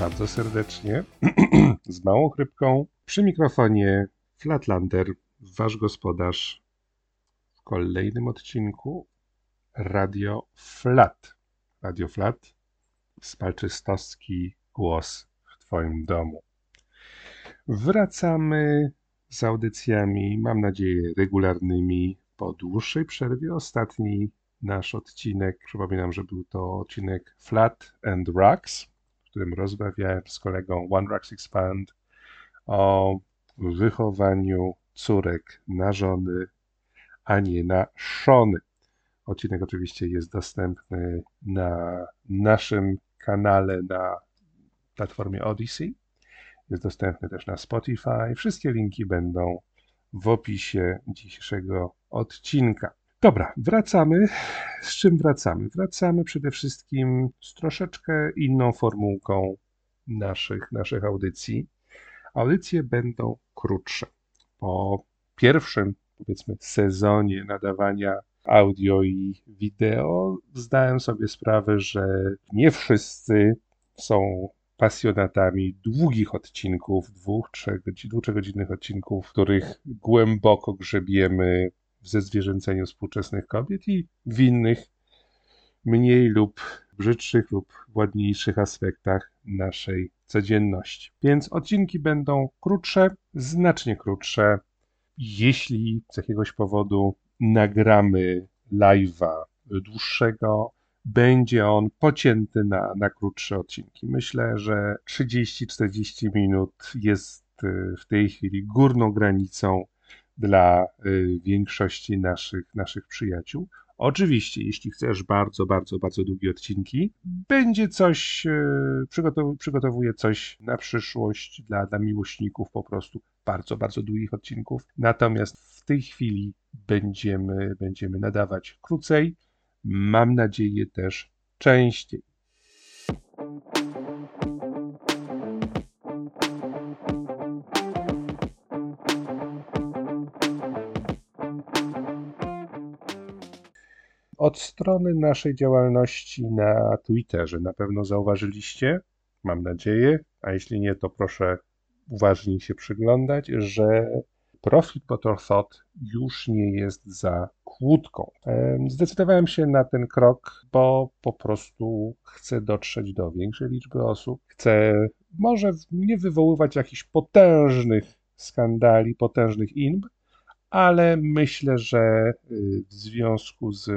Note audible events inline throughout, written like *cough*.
Bardzo serdecznie *clears throat* z małą chrypką. Przy mikrofonie Flatlander, wasz gospodarz w kolejnym odcinku Radio Flat. Radio Flat, spalczystowski głos w twoim domu. Wracamy z audycjami, mam nadzieję, regularnymi po dłuższej przerwie. Ostatni nasz odcinek. Przypominam, że był to odcinek Flat and Rocks, w którym rozmawiałem z kolegą One Rocks Expand o wychowaniu córek na żony, a nie na szony. Odcinek oczywiście jest dostępny na naszym kanale na platformie Odyssey. Jest dostępny też na Spotify. Wszystkie linki będą w opisie dzisiejszego odcinka. Dobra, wracamy. Z czym wracamy? Wracamy przede wszystkim z troszeczkę inną formułką naszych, naszych audycji. Audycje będą krótsze. Po pierwszym, powiedzmy, sezonie nadawania audio i wideo zdałem sobie sprawę, że nie wszyscy są pasjonatami długich odcinków, dwóch, trzech, dwugodzinnych odcinków, w których głęboko grzebiemy w zezwierzęceniu współczesnych kobiet i w innych mniej lub brzydszych lub ładniejszych aspektach naszej codzienności. Więc odcinki będą krótsze, znacznie krótsze. Jeśli z jakiegoś powodu nagramy live'a dłuższego, będzie on pocięty na, na krótsze odcinki. Myślę, że 30-40 minut jest y, w tej chwili górną granicą dla y, większości naszych, naszych przyjaciół. Oczywiście, jeśli chcesz bardzo, bardzo, bardzo długie odcinki, będzie coś, y, przygotow przygotowuję coś na przyszłość dla, dla miłośników po prostu bardzo, bardzo długich odcinków. Natomiast w tej chwili będziemy, będziemy nadawać krócej, mam nadzieję też częściej. Od strony naszej działalności na Twitterze na pewno zauważyliście, mam nadzieję, a jeśli nie, to proszę uważniej się przyglądać, że profil Thought już nie jest za kłódką. Zdecydowałem się na ten krok, bo po prostu chcę dotrzeć do większej liczby osób. Chcę może nie wywoływać jakichś potężnych skandali, potężnych inb, ale myślę, że y, w związku z,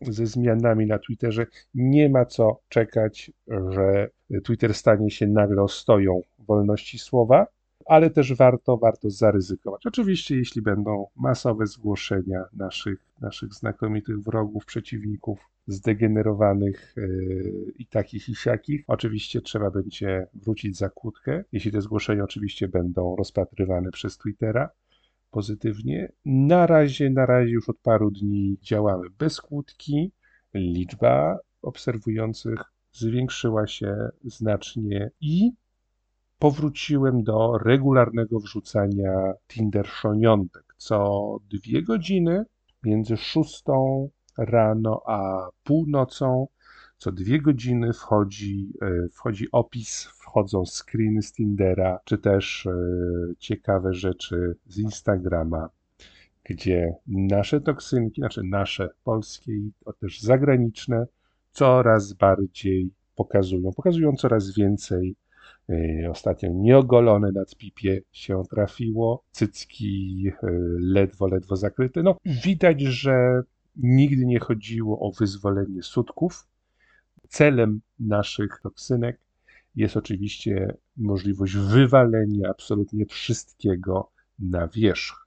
ze zmianami na Twitterze nie ma co czekać, że Twitter stanie się nagle ostoją wolności słowa, ale też warto, warto zaryzykować. Oczywiście, jeśli będą masowe zgłoszenia naszych, naszych znakomitych wrogów, przeciwników, zdegenerowanych yy, i takich i siakich, oczywiście trzeba będzie wrócić za kłódkę, jeśli te zgłoszenia oczywiście będą rozpatrywane przez Twittera pozytywnie. Na razie, na razie już od paru dni działamy bez kłódki. Liczba obserwujących zwiększyła się znacznie i powróciłem do regularnego wrzucania Tinder szoniątek. Co dwie godziny między szóstą rano a północą co dwie godziny wchodzi, e, wchodzi opis, wchodzą screeny z Tindera, czy też e, ciekawe rzeczy z Instagrama, gdzie nasze toksynki, znaczy nasze polskie i też zagraniczne, coraz bardziej pokazują, pokazują coraz więcej. E, ostatnio nieogolone nad pipie się trafiło, cycki ledwo, ledwo zakryte. No, widać, że nigdy nie chodziło o wyzwolenie sutków, celem naszych toksynek jest oczywiście możliwość wywalenia absolutnie wszystkiego na wierzch.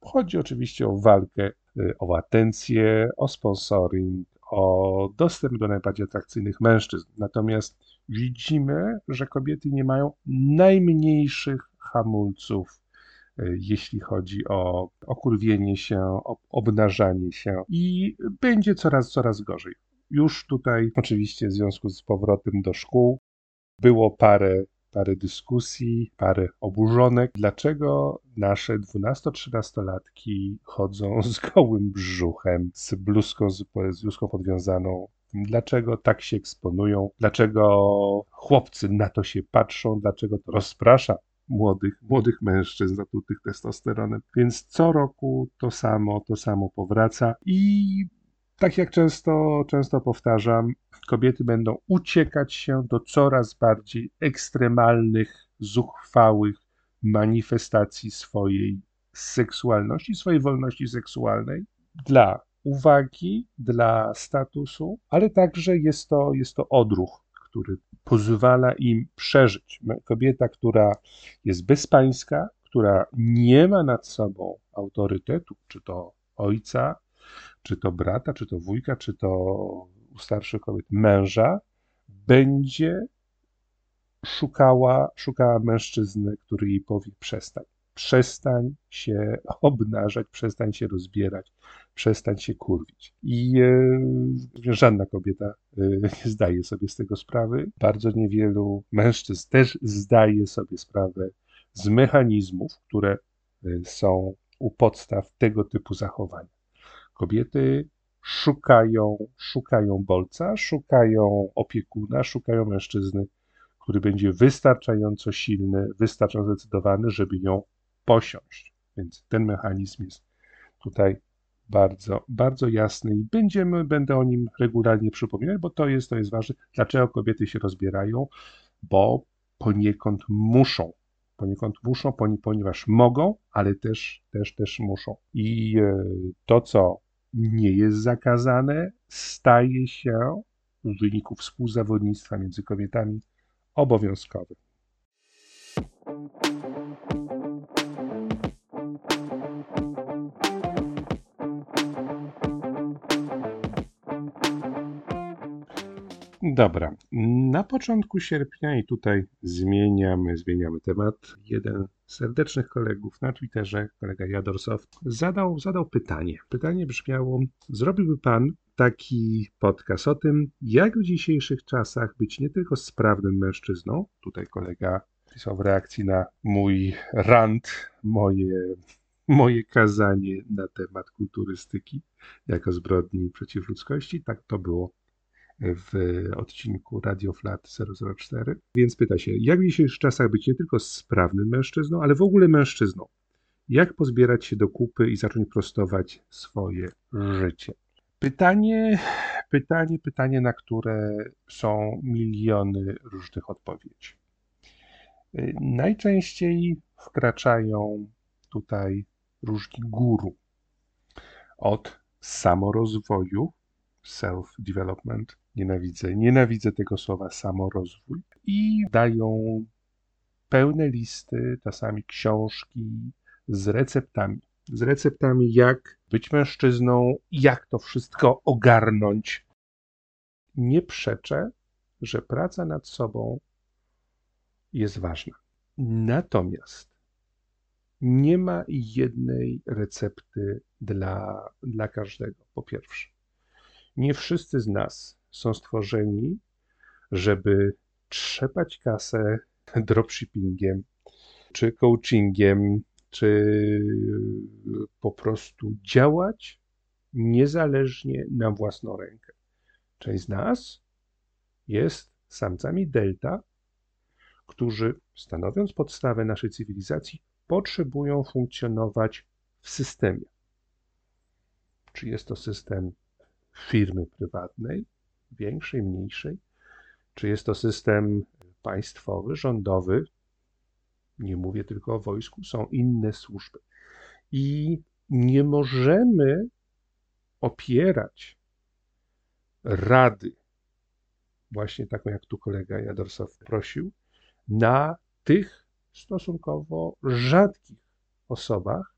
Chodzi oczywiście o walkę y, o atencję, o sponsoring, o dostęp do najbardziej atrakcyjnych mężczyzn. Natomiast widzimy, że kobiety nie mają najmniejszych hamulców, y, jeśli chodzi o okurwienie się, obnażanie się i będzie coraz, coraz gorzej. Już tutaj, oczywiście, w związku z powrotem do szkół, było parę, parę dyskusji, parę oburzonek, dlaczego nasze 12-13-latki chodzą z gołym brzuchem, z bluzką, z bluzką podwiązaną. Dlaczego tak się eksponują? Dlaczego chłopcy na to się patrzą? Dlaczego to rozprasza młodych, młodych mężczyzn zatutych testosteronem? Więc co roku to samo, to samo powraca i tak jak często, często powtarzam, kobiety będą uciekać się do coraz bardziej ekstremalnych, zuchwałych manifestacji swojej seksualności, swojej wolności seksualnej dla uwagi, dla statusu, ale także jest to, jest to odruch, który pozwala im przeżyć. Kobieta, która jest bezpańska, która nie ma nad sobą autorytetu, czy to ojca, czy to brata, czy to wujka, czy to u starszych kobiet męża, będzie szukała, szukała mężczyzny, który jej powie przestań. Przestań się *laughs* obnażać, przestań się rozbierać, przestań się kurwić. I e, żadna kobieta e, nie zdaje sobie z tego sprawy. Bardzo niewielu mężczyzn też zdaje sobie sprawę z mechanizmów, które e, są u podstaw tego typu zachowania. Kobiety szukają, szukają bolca, szukają opiekuna, szukają mężczyzny, który będzie wystarczająco silny, wystarczająco zdecydowany, żeby ją posiąść. Więc ten mechanizm jest tutaj bardzo, bardzo jasny i będziemy, będę o nim regularnie przypominać, bo to jest, to jest ważne. Dlaczego kobiety się rozbierają? Bo poniekąd muszą. Poniekąd muszą, ponieważ mogą, ale też, też, też muszą. I e, to, co nie jest zakazane, staje się w wyniku współzawodnictwa między kobietami obowiązkowe. Dobra, na początku sierpnia i tutaj zmieniamy, zmieniamy temat. Jeden z serdecznych kolegów na Twitterze, kolega Jadorsoft, zadał, zadał pytanie. Pytanie brzmiało, zrobiłby pan taki podcast o tym, jak w dzisiejszych czasach być nie tylko sprawnym mężczyzną, tutaj kolega pisał w reakcji na mój rant, moje, moje kazanie na temat kulturystyki jako zbrodni przeciw ludzkości, tak to było w odcinku Radio Flat 004. Więc pyta się, jak w dzisiejszych czasach być nie tylko sprawnym mężczyzną, ale w ogóle mężczyzną? Jak pozbierać się do kupy i zacząć prostować swoje życie? Pytanie, pytanie, pytanie, na które są miliony różnych odpowiedzi. Najczęściej wkraczają tutaj różni guru od samorozwoju, self-development, Nienawidzę, nienawidzę tego słowa samorozwój. I dają pełne listy, czasami książki z receptami. Z receptami, jak być mężczyzną, jak to wszystko ogarnąć. Nie przeczę, że praca nad sobą jest ważna. Natomiast nie ma jednej recepty dla, dla każdego, po pierwsze. Nie wszyscy z nas są stworzeni, żeby trzepać kasę *laughs* dropshippingiem, czy coachingiem, czy po prostu działać niezależnie na własną rękę. Część z nas jest samcami delta, którzy, stanowiąc podstawę naszej cywilizacji, potrzebują funkcjonować w systemie. Czy jest to system firmy prywatnej, większej, mniejszej? Czy jest to system państwowy, rządowy? Nie mówię tylko o wojsku, są inne służby. I nie możemy opierać rady, właśnie taką jak tu kolega Jadorsow prosił, na tych stosunkowo rzadkich osobach,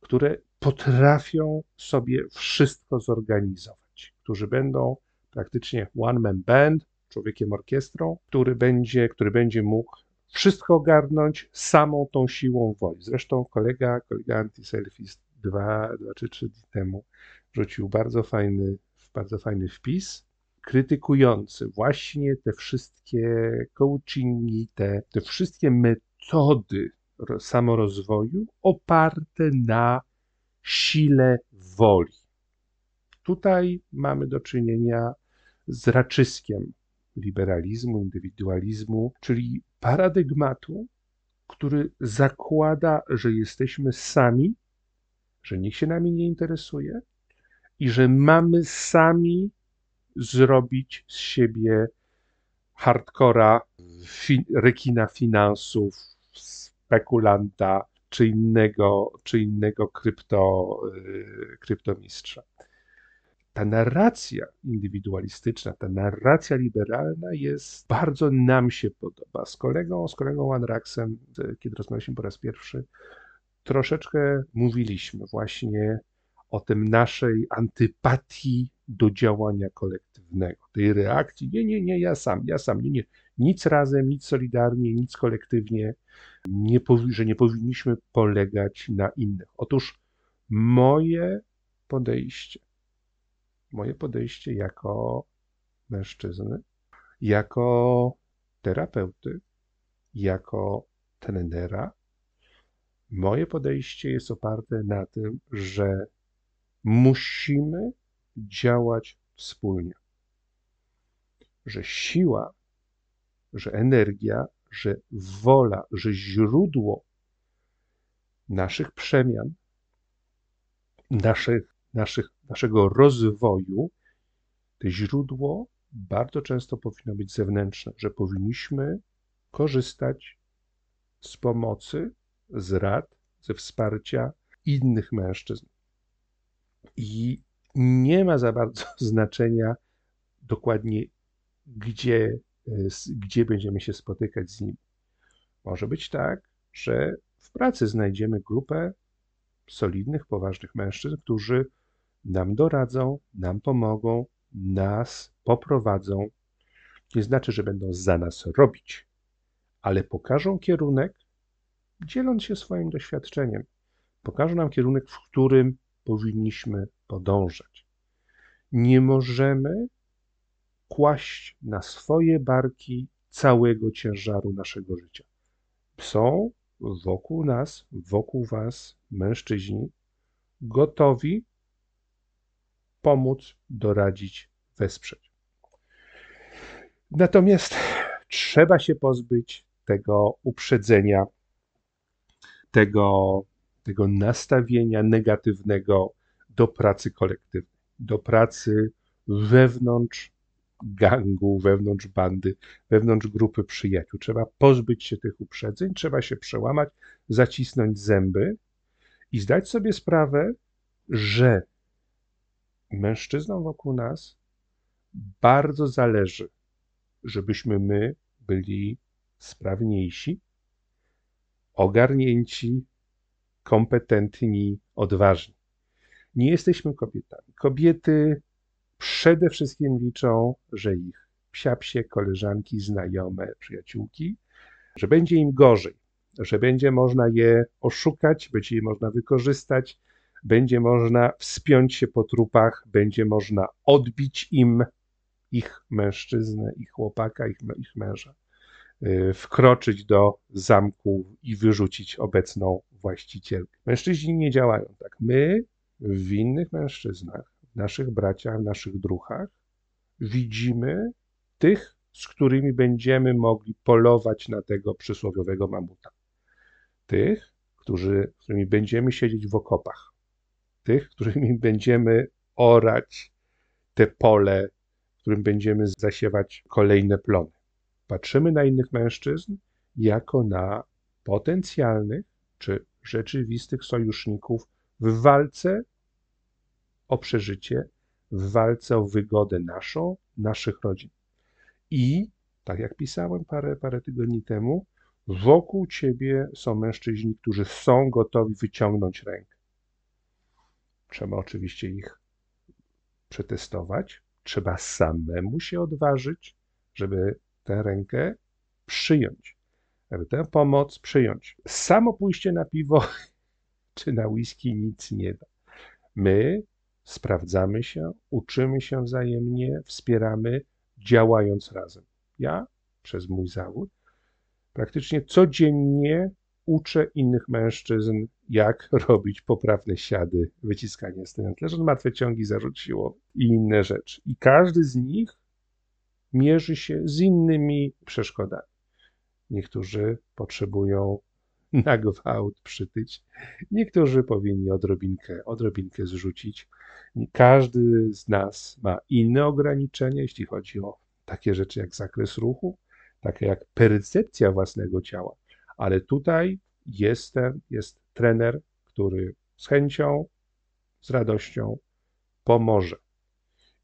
które potrafią sobie wszystko zorganizować, którzy będą praktycznie one-man band, człowiekiem orkiestrą, który będzie, który będzie mógł wszystko ogarnąć samą tą siłą woli. Zresztą kolega, kolega Antiselfist dwa, dwa czy trzy dni temu rzucił bardzo fajny bardzo fajny wpis, krytykujący właśnie te wszystkie coachingi, te, te wszystkie metody samorozwoju oparte na sile woli. Tutaj mamy do czynienia z raczyskiem liberalizmu, indywidualizmu, czyli paradygmatu, który zakłada, że jesteśmy sami, że nikt się nami nie interesuje i że mamy sami zrobić z siebie hardcora, fi, rekina finansów, spekulanta czy innego, czy innego krypto, yy, kryptomistrza. Ta narracja indywidualistyczna, ta narracja liberalna jest, bardzo nam się podoba. Z kolegą, z kolegą Anraxem, kiedy rozmawialiśmy po raz pierwszy, troszeczkę mówiliśmy właśnie o tym naszej antypatii do działania kolektywnego, tej reakcji, nie, nie, nie, ja sam, ja sam, nie, nie, nic razem, nic solidarnie, nic kolektywnie, nie że nie powinniśmy polegać na innych. Otóż moje podejście, moje podejście jako mężczyzny, jako terapeuty, jako trenera, moje podejście jest oparte na tym, że musimy działać wspólnie. Że siła, że energia, że wola, że źródło naszych przemian, naszych, naszych, naszego rozwoju, to źródło bardzo często powinno być zewnętrzne, że powinniśmy korzystać z pomocy, z rad, ze wsparcia innych mężczyzn. I nie ma za bardzo *laughs* znaczenia dokładnie, gdzie, e, gdzie będziemy się spotykać z nimi. Może być tak, że w pracy znajdziemy grupę solidnych, poważnych mężczyzn, którzy nam doradzą, nam pomogą, nas poprowadzą. Nie znaczy, że będą za nas robić, ale pokażą kierunek, dzieląc się swoim doświadczeniem. Pokażą nam kierunek, w którym powinniśmy podążać. Nie możemy kłaść na swoje barki całego ciężaru naszego życia. Są wokół nas, wokół Was mężczyźni gotowi pomóc, doradzić, wesprzeć. Natomiast trzeba się pozbyć tego uprzedzenia, tego tego nastawienia negatywnego do pracy kolektywnej, do pracy wewnątrz gangu, wewnątrz bandy, wewnątrz grupy przyjaciół. Trzeba pozbyć się tych uprzedzeń, trzeba się przełamać, zacisnąć zęby i zdać sobie sprawę, że mężczyznom wokół nas bardzo zależy, żebyśmy my byli sprawniejsi, ogarnięci, kompetentni, odważni. Nie jesteśmy kobietami. Kobiety przede wszystkim liczą, że ich psiapsie, koleżanki, znajome, przyjaciółki, że będzie im gorzej, że będzie można je oszukać, będzie je można wykorzystać, będzie można wspiąć się po trupach, będzie można odbić im ich mężczyznę, ich chłopaka, ich, ich męża. Y, wkroczyć do zamku i wyrzucić obecną właścicielkę. Mężczyźni nie działają tak. My w innych mężczyznach, w naszych braciach, w naszych druchach widzimy tych, z którymi będziemy mogli polować na tego przysłowiowego mamuta. Tych, którzy, z którymi będziemy siedzieć w okopach. Tych, którymi będziemy orać te pole, w którym będziemy zasiewać kolejne plony patrzymy na innych mężczyzn jako na potencjalnych czy rzeczywistych sojuszników w walce o przeżycie, w walce o wygodę naszą, naszych rodzin. I, tak jak pisałem parę, parę tygodni temu, wokół ciebie są mężczyźni, którzy są gotowi wyciągnąć rękę. Trzeba oczywiście ich przetestować, trzeba samemu się odważyć, żeby tę rękę przyjąć, aby tę pomoc przyjąć. Samo pójście na piwo *laughs* czy na whisky nic nie da. My sprawdzamy się, uczymy się wzajemnie, wspieramy, działając razem. Ja przez mój zawód praktycznie codziennie uczę innych mężczyzn, jak robić poprawne siady, wyciskanie stojąc leżąc, martwe ciągi zarzuciło i inne rzeczy. I każdy z nich mierzy się z innymi przeszkodami. Niektórzy potrzebują na gwałt przytyć, niektórzy powinni odrobinkę, odrobinkę zrzucić. Każdy z nas ma inne ograniczenia, jeśli chodzi o takie rzeczy jak zakres ruchu, takie jak percepcja własnego ciała. Ale tutaj jest, ten, jest trener, który z chęcią, z radością pomoże.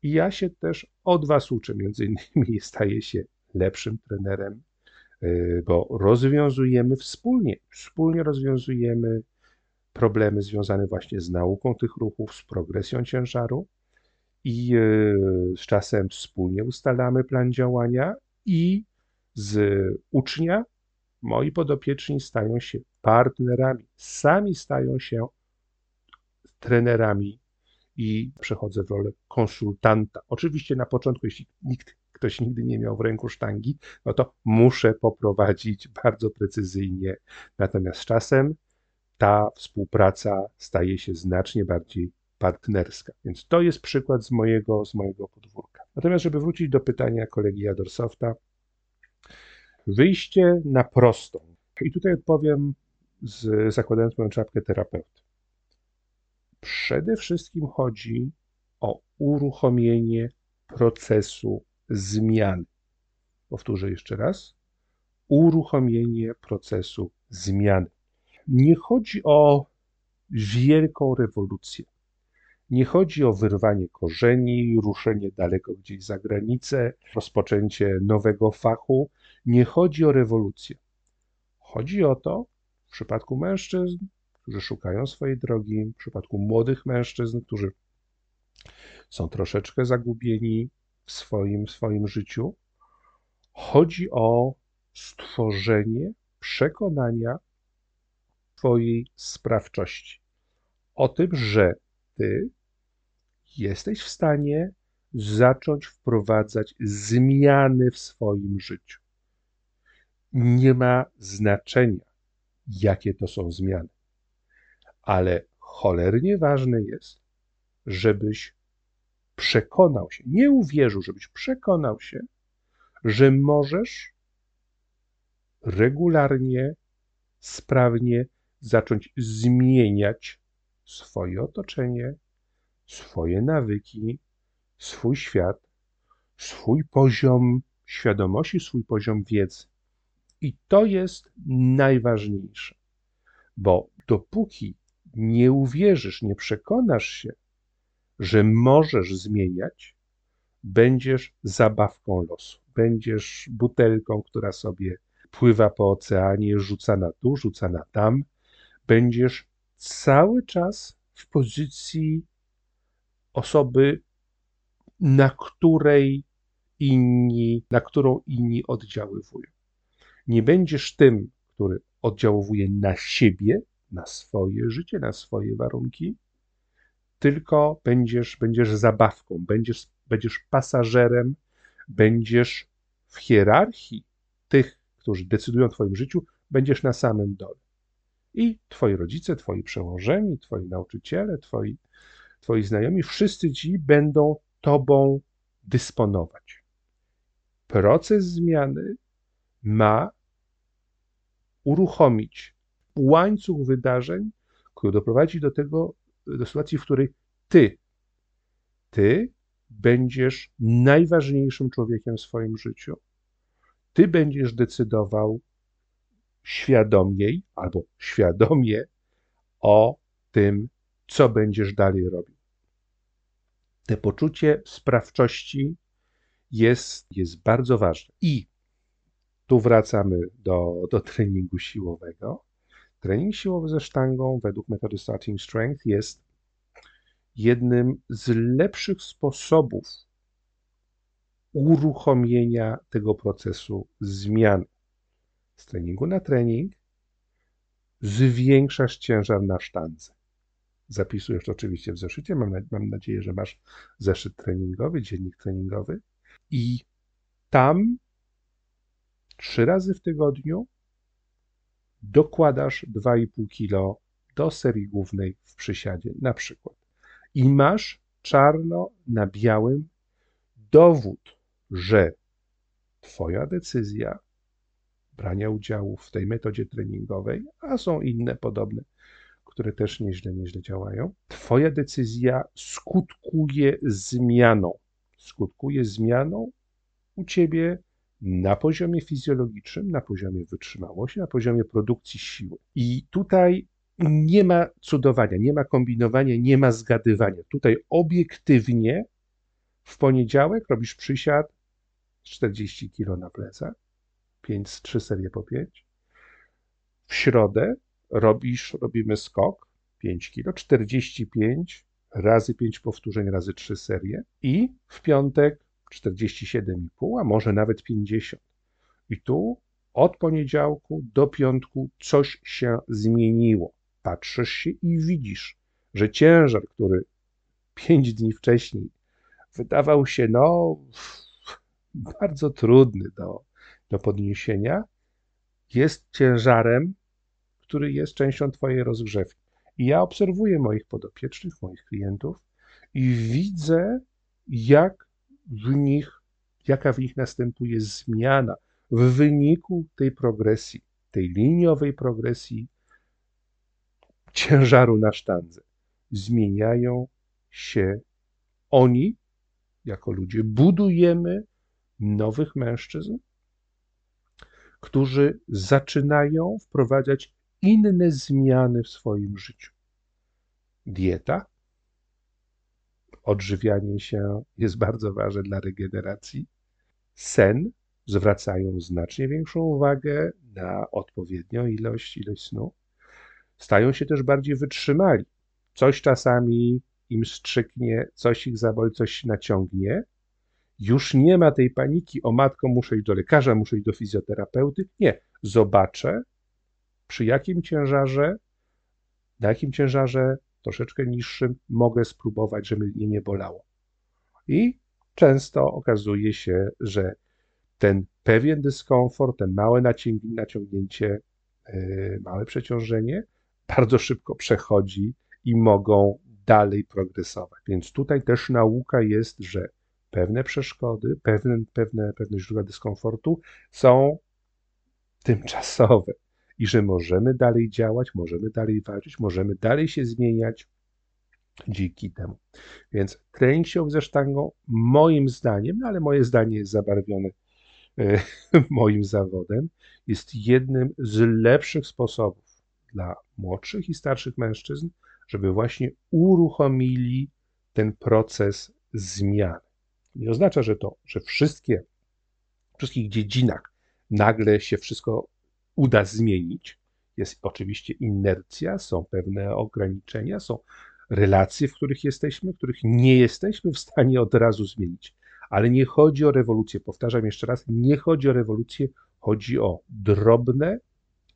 I ja się też od Was uczę, między innymi *laughs* staję się lepszym trenerem, y, bo rozwiązujemy wspólnie, wspólnie rozwiązujemy problemy związane właśnie z nauką tych ruchów, z progresją ciężaru i y, z czasem wspólnie ustalamy plan działania i z ucznia moi podopieczni stają się partnerami, sami stają się trenerami i przechodzę w rolę konsultanta. Oczywiście na początku, jeśli nikt, ktoś nigdy nie miał w ręku sztangi, no to muszę poprowadzić bardzo precyzyjnie. Natomiast z czasem ta współpraca staje się znacznie bardziej partnerska. Więc to jest przykład z mojego, z mojego podwórka. Natomiast, żeby wrócić do pytania kolegi Adorsofta, wyjście na prostą. I tutaj odpowiem z, zakładając moją czapkę terapeuty. Przede wszystkim chodzi o uruchomienie procesu zmiany. Powtórzę jeszcze raz. Uruchomienie procesu zmiany. Nie chodzi o wielką rewolucję. Nie chodzi o wyrwanie korzeni, ruszenie daleko gdzieś za granicę, rozpoczęcie nowego fachu. Nie chodzi o rewolucję. Chodzi o to, w przypadku mężczyzn, którzy szukają swojej drogi, w przypadku młodych mężczyzn, którzy są troszeczkę zagubieni w swoim, swoim życiu, chodzi o stworzenie przekonania Twojej sprawczości. O tym, że Ty jesteś w stanie zacząć wprowadzać zmiany w swoim życiu. Nie ma znaczenia, jakie to są zmiany, ale cholernie ważne jest, żebyś przekonał się, nie uwierzył, żebyś przekonał się, że możesz regularnie, sprawnie zacząć zmieniać swoje otoczenie, swoje nawyki, swój świat, swój poziom świadomości, swój poziom wiedzy. I to jest najważniejsze, bo dopóki nie uwierzysz, nie przekonasz się, że możesz zmieniać, będziesz zabawką losu. Będziesz butelką, która sobie pływa po oceanie, rzuca na tu, rzuca na tam. Będziesz cały czas w pozycji osoby, na której inni, na którą inni oddziaływują. Nie będziesz tym, który oddziałuje na siebie, na swoje życie, na swoje warunki, tylko będziesz, będziesz zabawką, będziesz, będziesz pasażerem, będziesz w hierarchii tych, którzy decydują o Twoim życiu, będziesz na samym dole. I Twoi rodzice, Twoi przełożeni, Twoi nauczyciele, Twoi Twoi znajomi, wszyscy ci będą Tobą dysponować. Proces zmiany ma uruchomić łańcuch wydarzeń, który doprowadzi do tego, do sytuacji, w której Ty, Ty będziesz najważniejszym człowiekiem w swoim życiu. Ty będziesz decydował świadomiej albo świadomie o tym, co będziesz dalej robił. Te poczucie sprawczości jest, jest bardzo ważne. I tu wracamy do, do treningu siłowego. Trening siłowy ze sztangą, według metody Starting Strength, jest jednym z lepszych sposobów uruchomienia tego procesu zmian. Z treningu na trening zwiększasz ciężar na sztandze zapisujesz to oczywiście w zeszycie. Mam, mam nadzieję, że masz zeszyt treningowy, dziennik treningowy. I tam trzy razy w tygodniu dokładasz 2,5 kg do serii głównej w przysiadzie, na przykład. I masz czarno na białym dowód, że Twoja decyzja brania udziału w tej metodzie treningowej, a są inne podobne, które też nieźle, nieźle działają, Twoja decyzja skutkuje zmianą. Skutkuje zmianą u Ciebie na poziomie fizjologicznym, na poziomie wytrzymałości, na poziomie produkcji siły. I tutaj nie ma cudowania, nie ma kombinowania, nie ma zgadywania. Tutaj obiektywnie w poniedziałek robisz przysiad 40 kg na plecach, 5, 3 serie po 5. W środę robisz, robimy skok 5 kg, 45 razy 5 powtórzeń razy 3 serie i w piątek 47,5, a może nawet 50. I tu od poniedziałku do piątku coś się zmieniło. Patrzysz się i widzisz, że ciężar, który 5 dni wcześniej wydawał się no bardzo trudny do, do podniesienia, jest ciężarem, który jest częścią Twojej rozgrzewki. I ja obserwuję moich podopiecznych, moich klientów i widzę, jak w nich, jaka w nich następuje zmiana w wyniku tej progresji, tej liniowej progresji ciężaru na sztandze. Zmieniają się oni jako ludzie. Budujemy nowych mężczyzn, którzy zaczynają wprowadzać inne zmiany w swoim życiu. Dieta, odżywianie się jest bardzo ważne dla regeneracji. Sen, zwracają znacznie większą uwagę na odpowiednią ilość, ilość snu. Stają się też bardziej wytrzymali. Coś czasami im strzyknie, coś ich zaboli, coś naciągnie. Już nie ma tej paniki, o matko, muszę iść do lekarza, muszę iść do fizjoterapeuty. Nie, zobaczę, przy jakim ciężarze, na jakim ciężarze troszeczkę niższym mogę spróbować, żeby mnie nie bolało. I często okazuje się, że ten pewien dyskomfort, ten małe naciągnięcie, yy, małe przeciążenie bardzo szybko przechodzi i mogą dalej progresować. Więc tutaj też nauka jest, że pewne przeszkody, pewne, pewne, pewne źródła dyskomfortu są tymczasowe i że możemy dalej działać, możemy dalej walczyć, możemy dalej się zmieniać dzięki temu. Więc trening siłowy ze sztangą, moim zdaniem, no ale moje zdanie jest zabarwione e, *laughs* moim zawodem, jest jednym z lepszych sposobów dla młodszych i starszych mężczyzn, żeby właśnie uruchomili ten proces zmiany. Nie oznacza, że to, że wszystkie, wszystkich dziedzinach nagle się wszystko uda zmienić. Jest oczywiście inercja, są pewne ograniczenia, są relacje, w których jesteśmy, których nie jesteśmy w stanie od razu zmienić. Ale nie chodzi o rewolucję. Powtarzam jeszcze raz, nie chodzi o rewolucję, chodzi o drobne,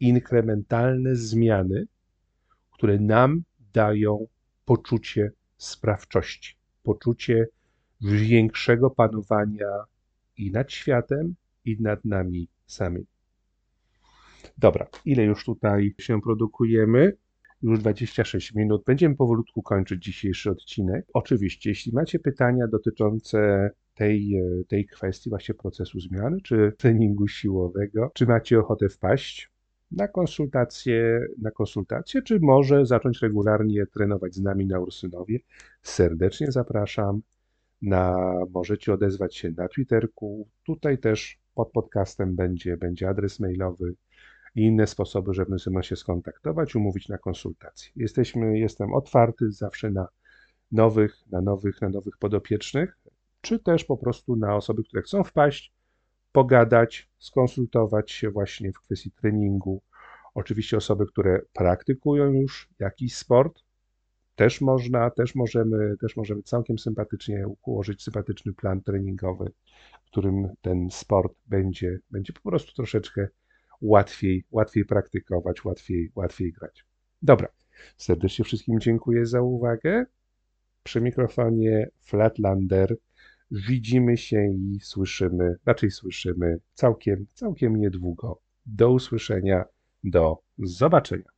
inkrementalne zmiany, które nam dają poczucie sprawczości, poczucie większego panowania i nad światem, i nad nami samymi. Dobra, ile już tutaj się produkujemy? Już 26 minut. Będziemy powolutku kończyć dzisiejszy odcinek. Oczywiście, jeśli macie pytania dotyczące tej, tej kwestii właśnie procesu zmiany, czy treningu siłowego, czy macie ochotę wpaść na konsultacje, na konsultacje, czy może zacząć regularnie trenować z nami na Ursynowie, serdecznie zapraszam. Na, możecie odezwać się na Twitterku. Tutaj też pod podcastem będzie, będzie adres mailowy i inne sposoby, żeby ze mną się skontaktować, umówić na konsultację. Jesteśmy, jestem otwarty zawsze na nowych, na nowych, na nowych podopiecznych, czy też po prostu na osoby, które chcą wpaść, pogadać, skonsultować się właśnie w kwestii treningu. Oczywiście osoby, które praktykują już jakiś sport, też można, też możemy, też możemy całkiem sympatycznie ułożyć sympatyczny plan treningowy, w którym ten sport będzie, będzie po prostu troszeczkę łatwiej, łatwiej praktykować, łatwiej, łatwiej grać. Dobra, Serdecznie wszystkim dziękuję za uwagę. Przy mikrofonie Flatlander widzimy się i słyszymy, raczej słyszymy całkiem, całkiem niedługo. Do usłyszenia, do zobaczenia.